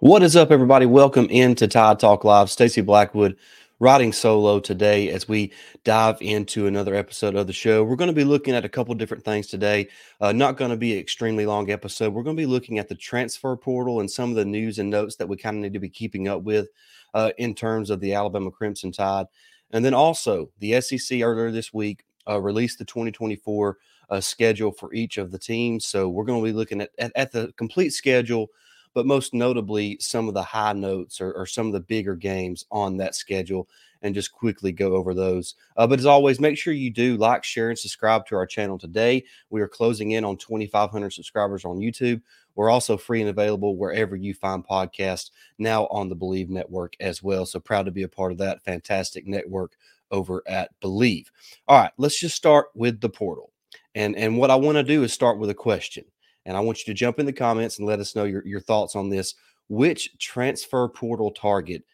What is up, everybody? Welcome into Tide Talk Live. Stacey Blackwood riding solo today as we dive into another episode of the show. We're going to be looking at a couple different things today. Uh, not going to be an extremely long episode. We're going to be looking at the transfer portal and some of the news and notes that we kind of need to be keeping up with uh, in terms of the Alabama Crimson Tide. And then also, the SEC earlier this week uh, released the 2024 uh, schedule for each of the teams. So we're going to be looking at, at, at the complete schedule but most notably some of the high notes or, or, some of the bigger games on that schedule and just quickly go over those. Uh, but as always, make sure you do like, share, and subscribe to our channel today. We are closing in on 2,500 subscribers on YouTube. We're also free and available wherever you find podcasts now on the Bleav Network as well. So proud to be a part of that fantastic network over at Bleav. All right, let's just start with the portal. And, and what I want to do is start with a question. And I want you to jump in the comments and let us know your, your thoughts on this. Which transfer portal target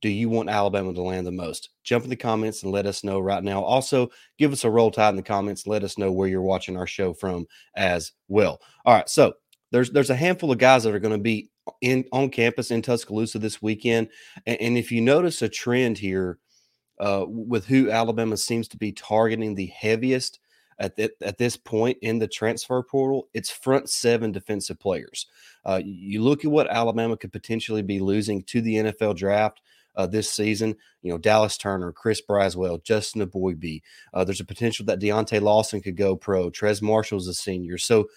do you want Alabama to land the most? Jump in the comments and let us know right now. Also, give us a roll tide in the comments. Let us know where you're watching our show from as well. All right, so there's there's a handful of guys that are going to be in on campus in Tuscaloosa this weekend, and, and if you notice a trend here uh, with who Alabama seems to be targeting the heaviest at, at this point in the transfer portal, it's front seven defensive players. Uh, you look at what Alabama could potentially be losing to the NFL draft uh, this season. You know, Dallas Turner, Chris Braswell, Justin Eboigbe. Uh, there's a potential that Deontae Lawson could go pro. Trez Marshall's a senior. So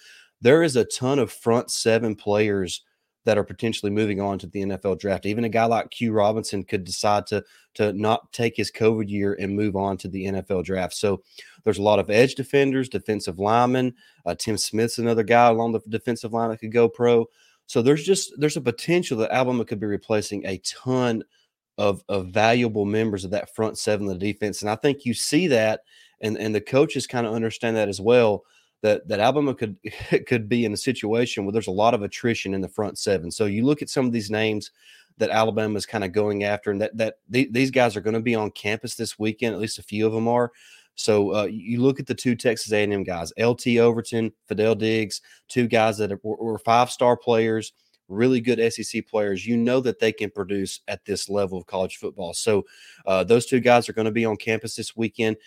there is a ton of front seven players that are potentially moving on to the NFL draft. Even a guy like Q Robinson could decide to to not take his COVID year and move on to the NFL draft. So there's a lot of edge defenders, defensive linemen. Uh, Tim Smith's another guy along the defensive line that could go pro. So there's just there's a potential that Alabama could be replacing a ton of of valuable members of that front seven of the defense, and I think you see that, and and the coaches kind of understand that as well that that Alabama could could be in a situation where there's a lot of attrition in the front seven. So you look at some of these names that Alabama is kind of going after, and that that these guys are going to be on campus this weekend. At least a few of them are. So uh, you look at the two Texas A&M guys, LT Overton, Fadil Diggs, two guys that were, were five star players, really good SEC players. You know that they can produce at this level of college football. So uh, those two guys are going to be on campus this weekend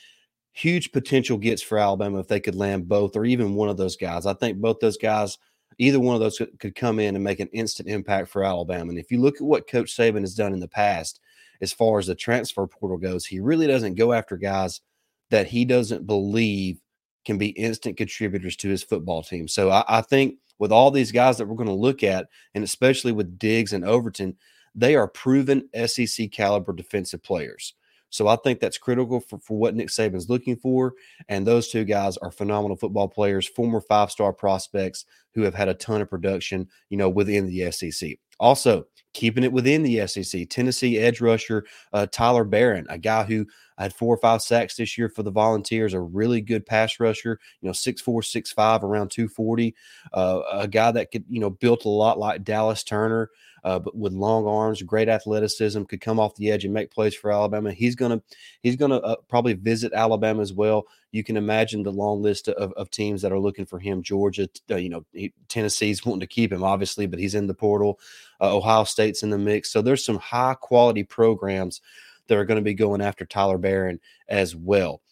huge potential gets for Alabama if they could land both or even one of those guys. I think both those guys, either one of those could come in and make an instant impact for Alabama. And if you look at what Coach Saban has done in the past, as far as the transfer portal goes, he really doesn't go after guys that he doesn't believe can be instant contributors to his football team. So I, I think with all these guys that we're going to look at, and especially with Diggs and Overton, they are proven SEC caliber defensive players. So I think that's critical for, for what Nick Saban's looking for. And those two guys are phenomenal football players, former five star prospects who have had a ton of production, you know, within the SEC. Also, keeping it within the SEC, Tennessee edge rusher uh, Tyler Baron, a guy who had four or five sacks this year for the Volunteers, a really good pass rusher, you know, six four, six five, around 240. Uh, a guy that could, you know, built a lot like Dallas Turner uh, but with long arms, great athleticism, could come off the edge and make plays for Alabama. He's gonna he's gonna uh, probably visit Alabama as well. You can imagine the long list of, of teams that are looking for him. Georgia, uh, you know, he, Tennessee's wanting to keep him, obviously, but he's in the portal. Uh, Ohio State's in the mix, so there's some high quality programs that are going to be going after Tyler Baron as well.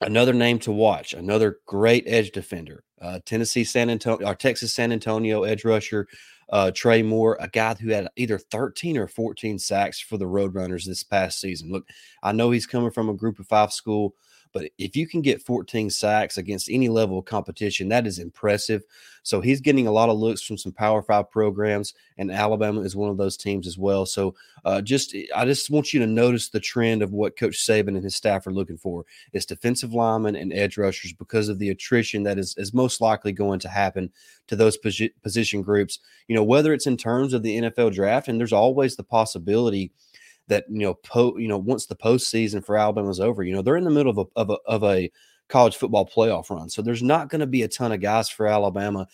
Another name to watch, another great edge defender, uh, Tennessee San Antonio or Texas San Antonio edge rusher uh, Trey Moore, a guy who had either 13 or 14 sacks for the Roadrunners this past season. Look, I know he's coming from a group of five school, but if you can get 14 sacks against any level of competition, that is impressive. So he's getting a lot of looks from some Power Five programs, and Alabama is one of those teams as well. So uh, just I just want you to notice the trend of what Coach Saban and his staff are looking for. It's defensive linemen and edge rushers because of the attrition that is, is most likely going to happen to those posi- position groups. You know, whether it's in terms of the NFL draft, and there's always the possibility – that you know po you know once the postseason for Alabama is over, you know they're in the middle of a of a, of a college football playoff run, so there's not going to be a ton of guys for Alabama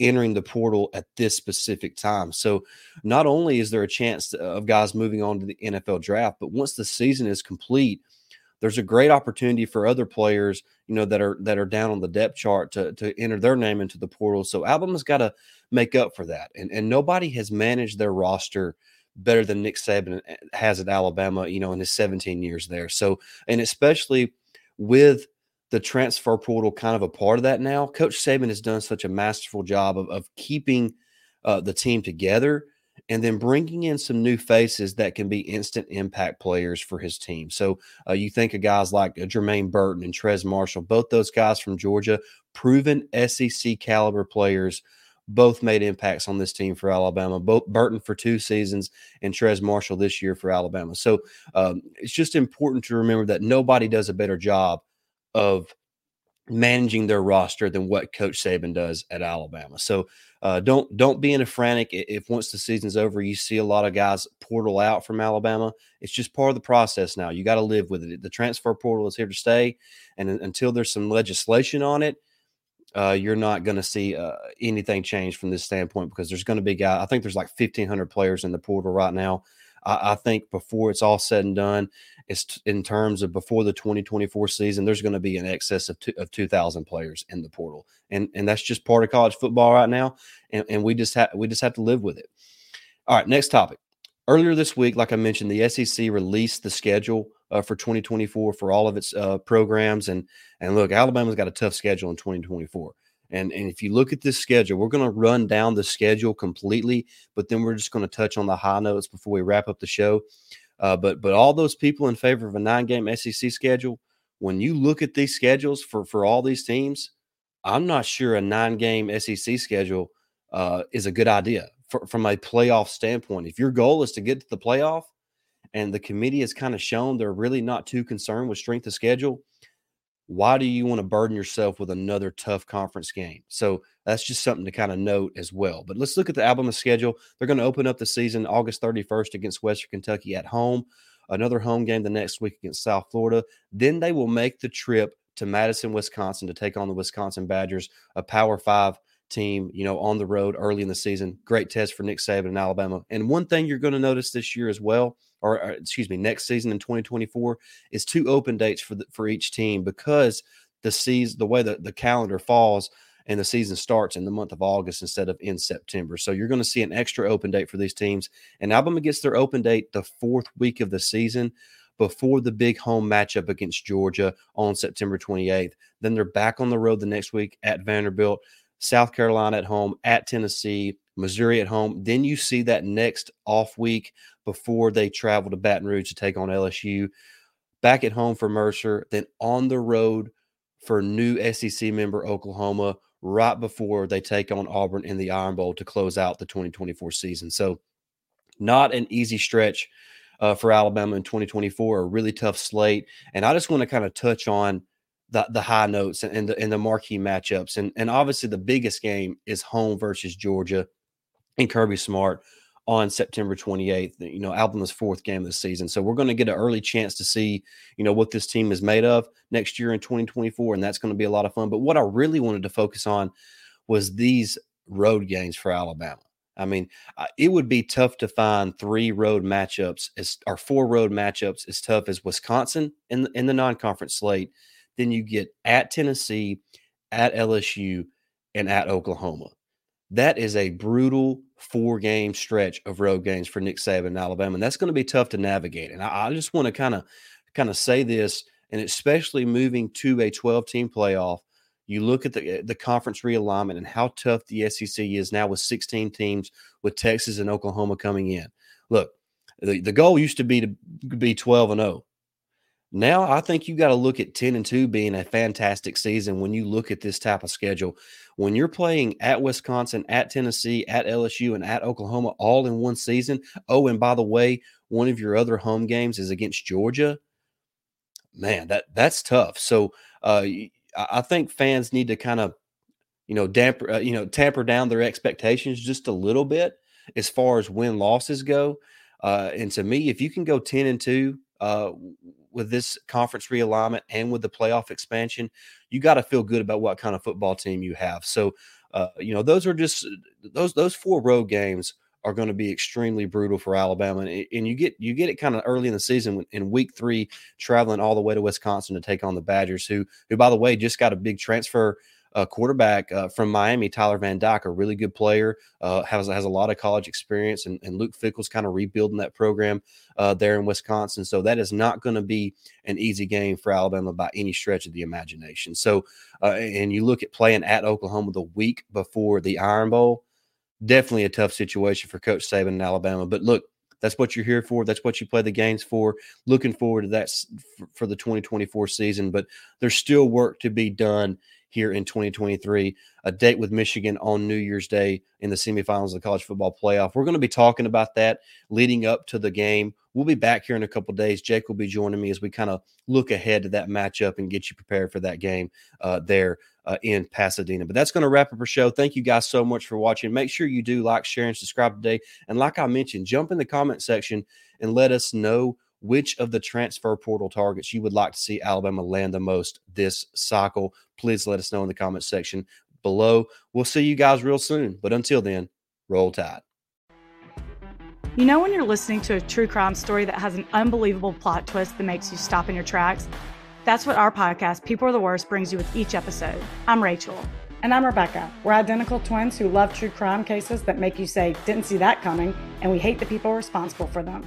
entering the portal at this specific time. So not only is there a chance uh, of guys moving on to the NFL draft, but once the season is complete, there's a great opportunity for other players, you know, that are that are down on the depth chart to to enter their name into the portal. So Alabama's got to make up for that, and and nobody has managed their roster better than Nick Saban eh, has at Alabama, you know, in his 17 years there. So, and especially with the transfer portal kind of a part of that now, Coach Saban has done such a masterful job of, of keeping uh, the team together and then bringing in some new faces that can be instant impact players for his team. So uh, you think of guys like uh, Jermaine Burton and Trez Marshall, both those guys from Georgia, proven SEC caliber players, both made impacts on this team for Alabama. Both Burton for two seasons and Trez Marshall this year for Alabama. So um, it's just important to remember that nobody does a better job of managing their roster than what Coach Saban does at Alabama. So uh, don't don't be in a frantic if once the season's over you see a lot of guys portal out from Alabama. It's just part of the process now. You got to live with it. The transfer portal is here to stay, and until there's some legislation on it, uh, you're not going to see uh, anything change from this standpoint because there's going to be guys. I think there's like 1,500 players in the portal right now. I, I think before it's all said and done, it's t- in terms of before the 2024 season, there's going to be an excess of, of 2,000 players in the portal, and and that's just part of college football right now, and, and we just have we just have to live with it. All right, next topic. Earlier this week, like I mentioned, the SEC released the schedule uh, for 2024 for all of its uh, programs, and and look, Alabama's got a tough schedule in 2024. And, and if you look at this schedule, we're going to run down the schedule completely, but then we're just going to touch on the high notes before we wrap up the show. Uh, but but all those people in favor of a nine game SEC schedule, when you look at these schedules for for all these teams, I'm not sure a nine game SEC schedule uh, is a good idea for, from a playoff standpoint. If your goal is to get to the playoff, and the committee has kind of shown they're really not too concerned with strength of schedule, why do you want to burden yourself with another tough conference game? So that's just something to kind of note as well. But let's look at the Alabama schedule. They're going to open up the season August 31st against Western Kentucky at home, another home game the next week against South Florida. Then they will make the trip to Madison, Wisconsin to take on the Wisconsin Badgers, a Power Five team, you know, on the road early in the season. Great test for Nick Saban in Alabama. And one thing you're going to notice this year as well or, or excuse me, next season in 2024 is two open dates for the, for each team because the season, the way that the calendar falls and the season starts in the month of August instead of in September. So you're going to see an extra open date for these teams. And Alabama gets their open date the fourth week of the season before the big home matchup against Georgia on September 28th. Then they're back on the road the next week at Vanderbilt, South Carolina at home, at Tennessee, Missouri at home. Then you see that next off week before they travel to Baton Rouge to take on LSU. Back at home for Mercer, then on the road for new SEC member Oklahoma right before they take on Auburn in the Iron Bowl to close out the 2024 season. So, not an easy stretch uh, for Alabama in 2024, a really tough slate. And I just want to kind of touch on the, the high notes and, the, and the marquee matchups. And, and obviously, the biggest game is home versus Georgia and Kirby Smart on September 28th, you know, Alabama's fourth game of the season. So we're going to get an early chance to see, you know, what this team is made of next year in 2024. And that's going to be a lot of fun. But what I really wanted to focus on was these road games for Alabama. I mean, it would be tough to find three road matchups as or four road matchups as tough as Wisconsin in in the non-conference slate. Then you get at Tennessee, at LSU, and at Oklahoma. That is a brutal four game stretch of road games for Nick Saban in Alabama. And that's going to be tough to navigate. And I, I just want to kind of kind of say this, and especially moving to a 12 team playoff, you look at the eh, the conference realignment and how tough the SEC is now with 16 teams with Texas and Oklahoma coming in. Look, the, the goal used to be to be 12 and 0. Now I think you got to look at 10 and 2 being a fantastic season when you look at this type of schedule. When you're playing at Wisconsin, at Tennessee, at LSU, and at Oklahoma all in one season. Oh, and by the way, one of your other home games is against Georgia. Man, that that's tough. So uh, I think fans need to kind of, you know, damper, uh, you know, tamper down their expectations just a little bit as far as win losses go. Uh, and to me, if you can go 10 and 2 uh, with this conference realignment and with the playoff expansion, you got to feel good about what kind of football team you have. So, uh, you know, those are just those those four road games are going to be extremely brutal for Alabama, and, and you get you get it kind of early in the season in week three, traveling all the way to Wisconsin to take on the Badgers, who who by the way just got a big transfer uh, quarterback uh, from Miami, Tyler Van Dyke, a really good player, uh, has has a lot of college experience, and, and Luke Fickell's kind of rebuilding that program uh, there in Wisconsin. So that is not going to be an easy game for Alabama by any stretch of the imagination. So, uh, and you look at playing at Oklahoma the week before the Iron Bowl, definitely a tough situation for Coach Saban in Alabama. But look, that's what you're here for. That's what you play the games for. Looking forward to that for the 2024 season. But there's still work to be done here in 2023. A date with Michigan on New Year's Day in the semifinals of the college football playoff. We're going to be talking about that leading up to the game. We'll be back here in a couple days. Jake will be joining me as we kind of look ahead to that matchup and get you prepared for that game uh, there uh, in Pasadena. But that's going to wrap up our show. Thank you guys so much for watching. Make sure you do like, share, and subscribe today. And like I mentioned, jump in the comment section and let us know which of the transfer portal targets you would like to see Alabama land the most this cycle. Please let us know in the comment section below. We'll see you guys real soon. But until then, roll tide. You know, when you're listening to a true crime story that has an unbelievable plot twist that makes you stop in your tracks? That's what our podcast, People Are the Worst, brings you with each episode. I'm Rachel. And I'm Rebecca. We're identical twins who love true crime cases that make you say, didn't see that coming, and we hate the people responsible for them.